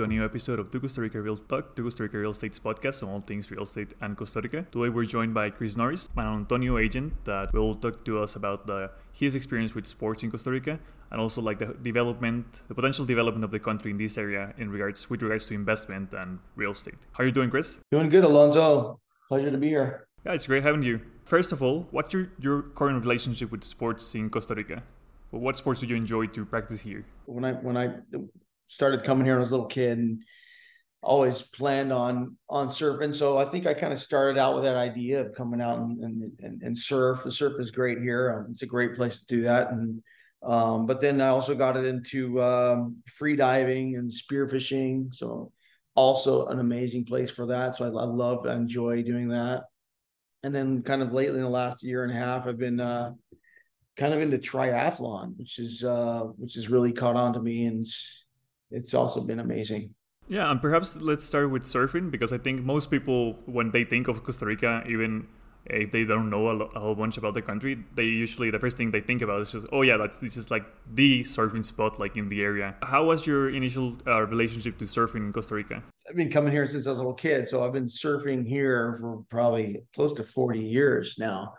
to a new episode of To Costa Rica Real Talk, To Costa Rica Real Estate's podcast on all things real estate and Costa Rica. Today we're joined by Chris Norris, an Antonio agent that will talk to us about the, his experience with sports in Costa Rica and also like the development, the potential development of the country in this area in regards with regards to investment and real estate. How are you doing, Chris? Doing good, Alonso. Pleasure to be here. Yeah, it's great having you. First of all, what's your, your current relationship with sports in Costa Rica? What sports do you enjoy to practice here? When I when I started coming here when I was a little kid and always planned on on surfing. So I think I kind of started out with that idea of coming out and and, and, surf. The surf is great here. Um, it's a great place to do that. And um, but then I also got it into um, free diving and spearfishing. So also an amazing place for that. So I, I love, I enjoy doing that. And then kind of lately in the last year and a half, I've been uh, kind of into triathlon, which is uh, which has really caught on to me and it's also been amazing. Yeah, and perhaps let's start with surfing because I think most people, when they think of Costa Rica, even if they don't know a, whole bunch about the country, they usually the first thing they think about is just, oh yeah, that's this is like the surfing spot like in the area. How was your initial uh, relationship to surfing in Costa Rica? I've been coming here since I was a little kid, so I've been surfing here for probably close to forty years now.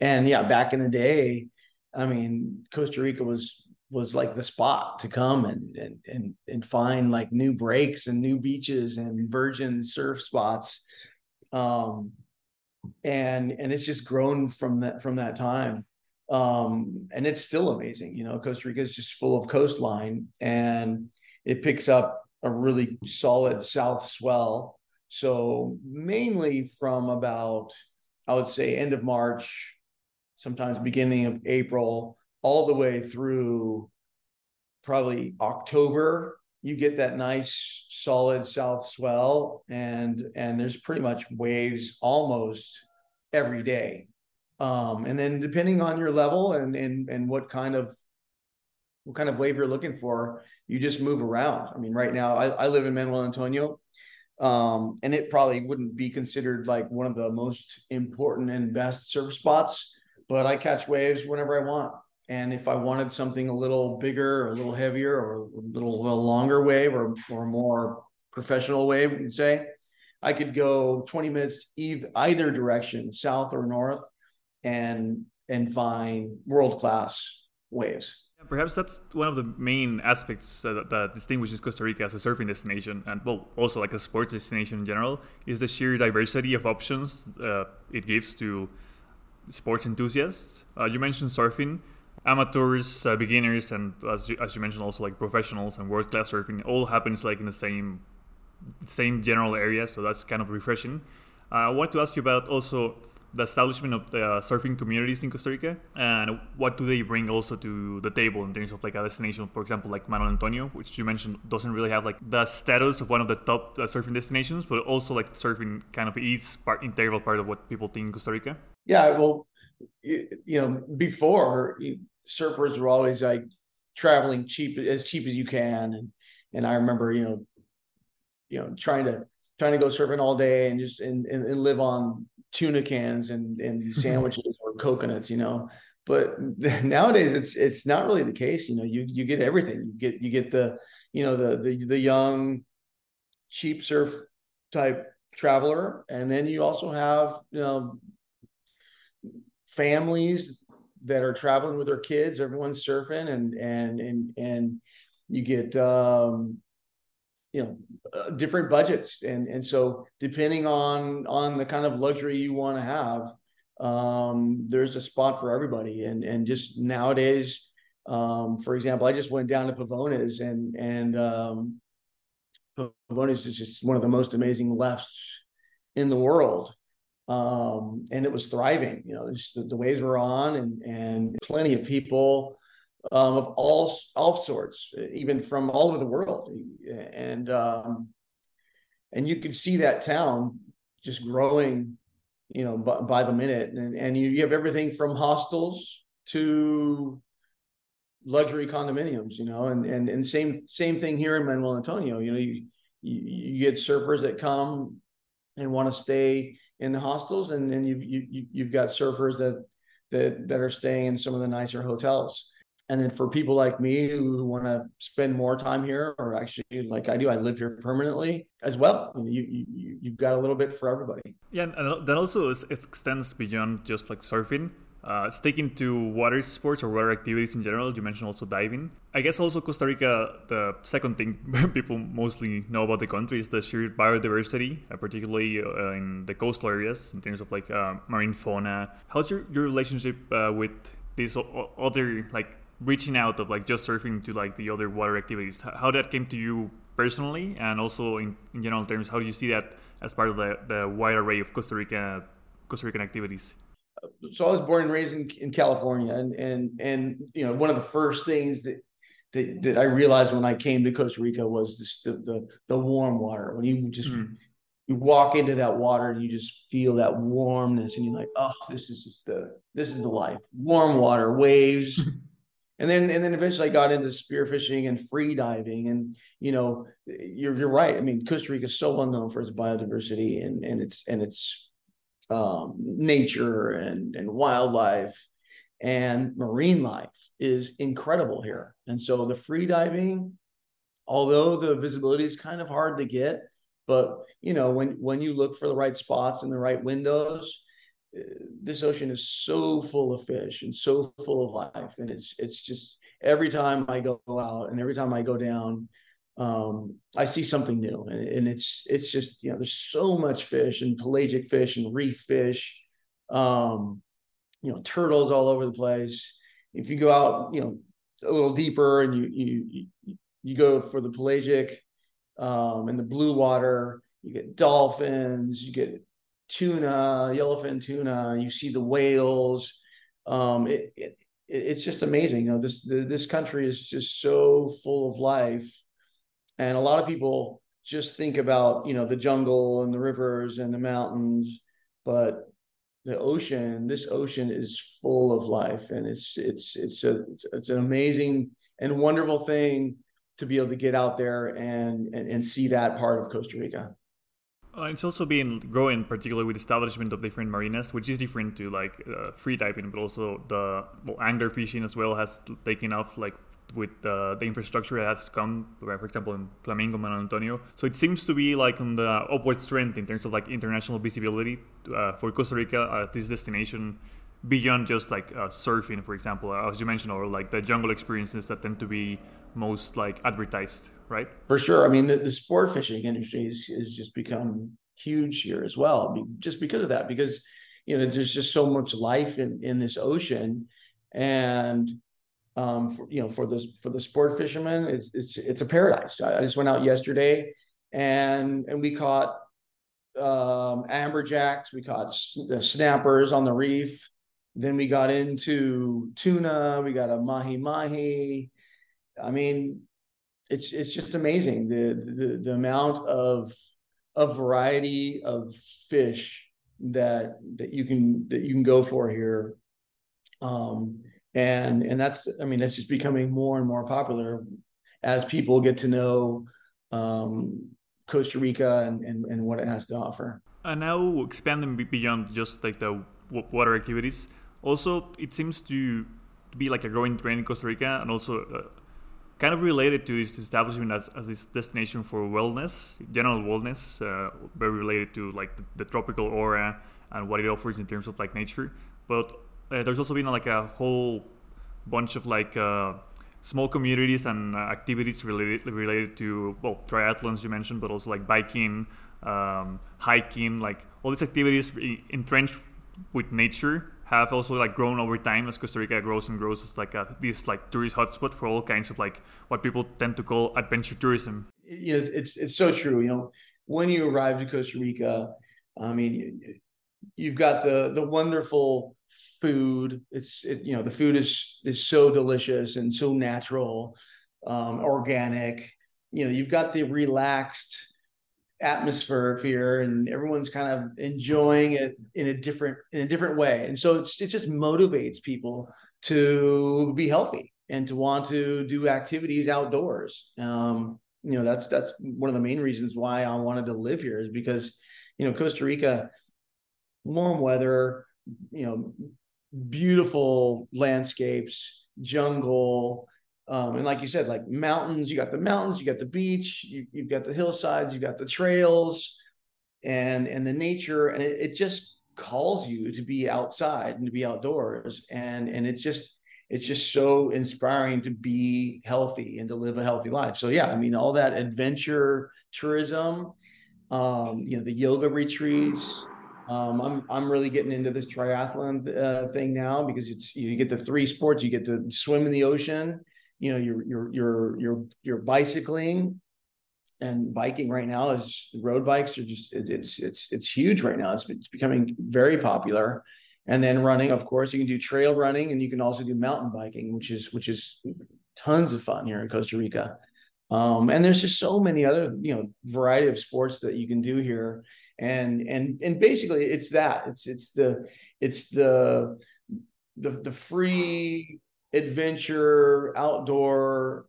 And yeah, back in the day, I mean, Costa Rica was was like the spot to come and and and and find like new breaks and new beaches and virgin surf spots. Um and and it's just grown from that from that time. Um and it's still amazing you know costa rica is just full of coastline and it picks up a really solid south swell. So mainly from about i would say end of march sometimes beginning of april all the way through probably October, you get that nice solid south swell and and there's pretty much waves almost every day. Um, and then depending on your level and and and what kind of what kind of wave you're looking for, you just move around. I mean, right now I, I live in Manuel Antonio, um, and it probably wouldn't be considered like one of the most important and best surf spots, but I catch waves whenever I want. And if I wanted something a little bigger, a little heavier, or a little, little longer wave, or or more professional wave, we would say, I could go 20 minutes either either direction, south or north, and and find world class waves. Perhaps that's one of the main aspects uh, that, that, distinguishes Costa Rica as a surfing destination, and well, also like a sports destination in general, is the sheer diversity of options uh, it gives to sports enthusiasts. Uh, you mentioned surfing amateurs, uh, beginners, and as you, as you mentioned, also like professionals and world class surfing all happens like in the same same general area. So that's kind of refreshing. Uh, I want to ask you about also the establishment of the uh, surfing communities in Costa Rica and what do they bring also to the table in terms of like a destination, for example, like Manuel Antonio, which you mentioned doesn't really have like the status of one of the top uh, surfing destinations, but also like surfing kind of is part integral part of what people think in Costa Rica. Yeah, well, you, you know, before surfers were always like traveling cheap as cheap as you can. And and I remember you know you know trying to trying to go surfing all day and just and, and, and live on tuna cans and and sandwiches or coconuts you know. But nowadays it's it's not really the case you know. You you get everything. You get you get the you know the the the young cheap surf type traveler. And then you also have you know families that are traveling with their kids. Everyone's surfing, and and and and you get um, you know uh, different budgets, and and so depending on on the kind of luxury you want to have, um, there's a spot for everybody. And and just nowadays, um, for example, I just went down to Pavones, and and um, Pavones is just one of the most amazing lefts in the world um, and it was thriving. You know, the, the, waves were on, and and plenty of people um, of all all sorts, even from all over the world, and um, and you could see that town just growing, you know, by, by the minute, and and you, you have everything from hostels to luxury condominiums, you know, and and and same same thing here in Manuel Antonio. You know, you you, you get surfers that come and want to stay in the hostels, and then you've you, you've got surfers that that that are staying in some of the nicer hotels. and then for people like me who, who want to spend more time here, or actually like I do, I live here permanently as well. You, you you've got a little bit for everybody. Yeah, and that also is, it extends beyond just like surfing. Uh, sticking to water sports or water activities in general, you mentioned also diving. I guess also Costa Rica, the second thing people mostly know about the country is the sheer biodiversity, uh, particularly uh, in the coastal areas in terms of like uh, marine fauna. How's your, your relationship uh, with these other like reaching out of like just surfing to like the other water activities how that came to you personally and also in, in general terms how do you see that as part of the, the wide array of costa rica costa rican activities so i was born and raised in, in california and and and you know one of the first things that that, that i realized when i came to costa rica was this, the, the the warm water when you just mm. you walk into that water and you just feel that warmness and you're like oh this is just the this is the life warm water waves and then and then eventually I got into spearfishing and free diving. And you know, you're you're right. I mean, Costa Rica is so well known for its biodiversity and and its and its um, nature and and wildlife and marine life is incredible here. And so the free diving, although the visibility is kind of hard to get, but you know when when you look for the right spots and the right windows this ocean is so full of fish and so full of life and it's it's just every time i go out and every time i go down um, i see something new and, and, it's it's just you know there's so much fish and pelagic fish and reef fish um, you know turtles all over the place if you go out you know a little deeper and you you you go for the pelagic um, and the blue water you get dolphins you get tuna, yellowfin tuna. You see the whales. Um, it, it, it's just amazing. You know, this the, this country is just so full of life, and a lot of people just think about you know the jungle and the rivers and the mountains, but the ocean, this ocean is full of life, and it's it's it's a it's, it's an amazing and wonderful thing to be able to get out there and, and, and see that part of Costa Rica. Uh, it's also been growing, particularly with establishment of different marinas, which is different to like uh, free diving, but also the well, angler fishing as well has taken off like with uh, the infrastructure that has come, for example, in Flamingo, Manuel Antonio. So it seems to be like on the upward trend in terms of like international visibility uh, for Costa Rica, at this destination beyond just like uh, surfing, for example, as you mentioned, or like the jungle experiences that tend to be most like advertised, right? For sure. I mean, the, the sport fishing industry has just become huge here as well, just because of that, because, you know, there's just so much life in, in this ocean and, um, for, you know, for the, for the sport fishermen, it's, it's, it's a paradise. I, just went out yesterday and, and we caught, um, amberjacks, we caught snappers on the reef. Then we got into tuna, we got a mahi mahi, I mean, it's it's just amazing the the, the amount of of variety of fish that that you can that you can go for here. Um and and that's i mean that's just becoming more and more popular as people get to know um costa rica and and, and what it has to offer. And now expanding beyond just like the water activities also it seems to be like a growing trend in costa rica and also uh, kind of related to this establishment as, as this destination for wellness, general wellness, uh, very related to like the, the, tropical aura and what it offers in terms of like nature. But uh, there's also been like a whole bunch of like uh, small communities and uh, activities related related to well triathlons you mentioned, but also like biking, um, hiking, like all these activities entrenched with nature have also like grown over time as Costa Rica grows and grows as like a, this like tourist hotspot for all kinds of like what people tend to call adventure tourism. Know, it's it's so true. You know, when you arrive to Costa Rica, I mean, you've got the the wonderful food. It's it, you know the food is is so delicious and so natural, um, organic. You know, you've got the relaxed atmosphere here and everyone's kind of enjoying it in a different in a different way. And so it's, it just motivates people to be healthy and to want to do activities outdoors. Um, you know that's that's one of the main reasons why i wanted to live here is because you know costa rica warm weather you know beautiful landscapes jungle, um, and like you said, like mountains. You got the mountains, you got the beach, you, you've got the hillsides, you got the trails, and and the nature, and it, it just calls you to be outside and to be outdoors, and and it just it's just so inspiring to be healthy and to live a healthy life. So yeah, I mean, all that adventure tourism, um, you know, the yoga retreats. Um, I'm I'm really getting into this triathlon uh, thing now because it's you get the three sports. You get to swim in the ocean. You know, you're you're you're you're you're bicycling, and biking right now is road bikes are just it's it's it's huge right now. It's it's becoming very popular. And then running of course you can do trail running and you can also do mountain biking which is which is tons of fun here in costa rica. Um, and there's just so many other you know variety of sports that you can do here. And and and basically it's that. It's it's the it's the the, the free adventure outdoor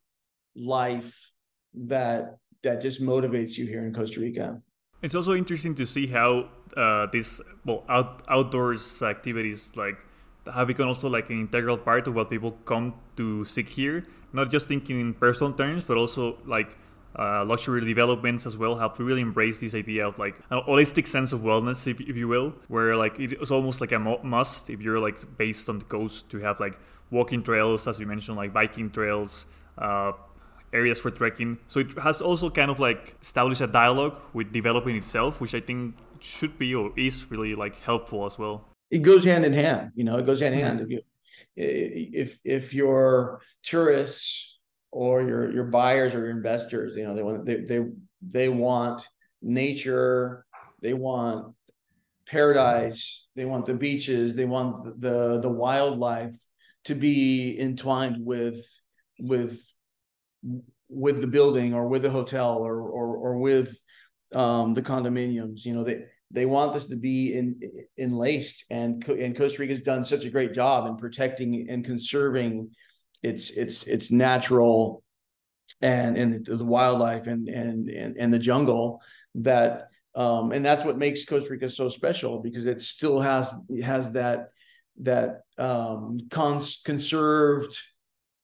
life that that just motivates you here in costa rica it's also interesting to see how uh, these well out, outdoors activities like have become also like an integral part of what people come to seek here. Not just thinking in personal terms, but also like uh, luxury developments as well have to really embrace this idea of like a holistic sense of wellness, if, if you will, where like it's almost like a must if you're like based on the coast to have like walking trails, as you mentioned, like biking trails, uh, areas for trekking. So it has also kind of like established a dialogue with developing itself, which I think should be or is really like helpful as well. It goes hand in hand, you know, it goes hand in hand. If you if if your tourists or your your buyers or your investors, you know, they want they they they want nature, they want paradise, they want the beaches, they want the the wildlife to be entwined with with with the building or with the hotel or or, or with um, the condominiums. You know, they they want this to be in, enlaced, and and Costa Rica has done such a great job in protecting and conserving its its its natural and and the, wildlife and, and and and the jungle that um, and that's what makes Costa Rica so special because it still has has that that um, cons- conserved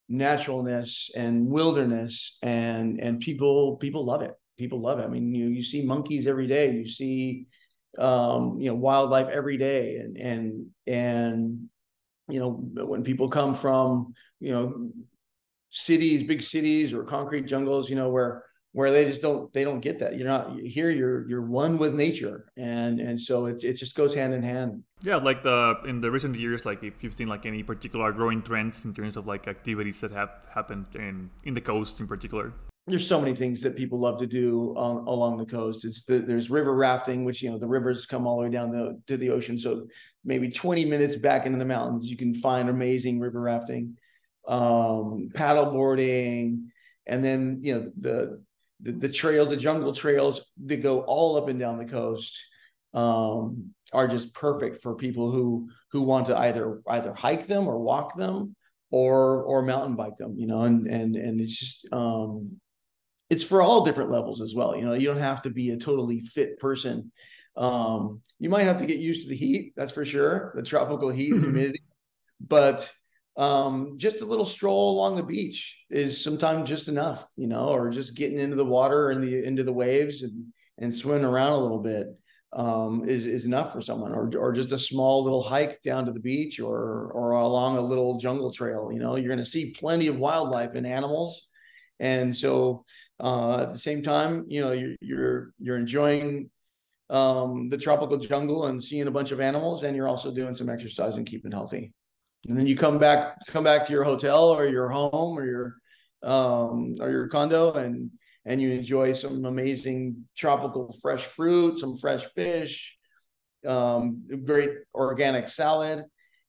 naturalness and wilderness and and people people love it. People love it. I mean you you see monkeys every day. You see um you know wildlife every day. And and and you know when people come from you know cities big cities or concrete jungles you know where where they just don't they don't get that. You're not here you're you're one with nature. And and so it, it just goes hand in hand. Yeah like the in the recent years like if you've seen like any particular growing trends in terms of like activities that have happened in in the coast in particular there's so many things that people love to do on, along the coast it's the, there's river rafting which you know the rivers come all the way down the, to the ocean so maybe 20 minutes back into the mountains you can find amazing river rafting um paddle boarding and then you know the the, the trails, the jungle trails that go all up and down the coast um, are just perfect for people who who want to either either hike them or walk them or or mountain bike them. You know, and and and it's just um, it's for all different levels as well. You know, you don't have to be a totally fit person. Um, you might have to get used to the heat, that's for sure, the tropical heat and humidity. But um, just a little stroll along the beach is sometimes just enough, you know, or just getting into the water and the into the waves and and swimming around a little bit um, is is enough for someone, or or just a small little hike down to the beach or or along a little jungle trail. You know, you're going to see plenty of wildlife and animals, and so uh, at the same time, you know, you're you're you're enjoying um, the tropical jungle and seeing a bunch of animals, and you're also doing some exercise and keeping healthy. And then you come back come back to your hotel or your home or your um, or your condo and and you enjoy some amazing tropical fresh fruit some fresh fish um, great organic salad.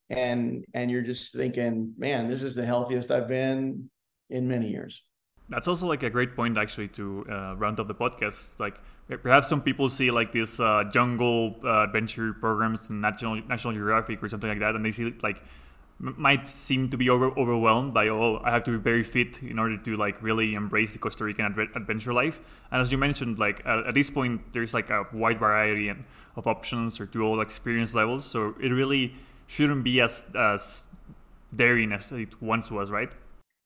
And and you're just thinking man this is the healthiest i've been in many years that's also like a great point actually to uh, round up the podcast like perhaps some people see like these uh, jungle uh, adventure programs in national national geographic or something like that and they see like might seem to be over, overwhelmed by oh I have to be very fit in order to like really embrace the Costa Rican adventure life. And as you mentioned, like at, at this point there's like a wide variety of options or to all experience levels. So it really shouldn't be as as daring as it once was, right?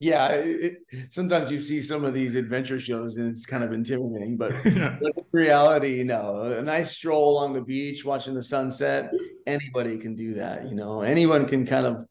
Yeah, it, sometimes you see some of these adventure shows and it's kind of intimidating, but yeah. in reality, you know, a nice stroll along the beach, watching the sunset, anybody can do that. You know, anyone can kind of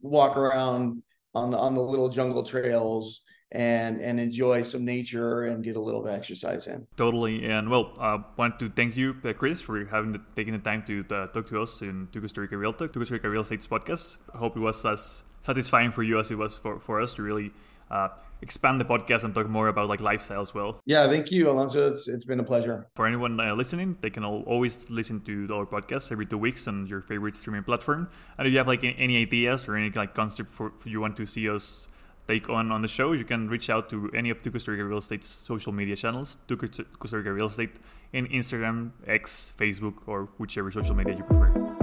walk around on the on the little jungle trails and and enjoy some nature and get a little bit of exercise in. Totally, and well, I uh, want to thank you, uh, Chris, for having the, taking the time to uh, talk to us in to Costa Rica Real Talk, to Costa Rica Real Estate's podcast. I hope it was as satisfying for you as it was for, for us to really uh, expand the podcast and talk more about like lifestyle as well. Yeah, thank you, Alonso. It's, it's been a pleasure. For anyone uh, listening, they can always listen to our podcast every two weeks on your favorite streaming platform. And if you have like any ideas or any like concept for, for you want to see us take on on the show, you can reach out to any of Costa Rica Real Estate's social media channels, Costa Rica Real Estate in Instagram, X, Facebook, or whichever social media you prefer.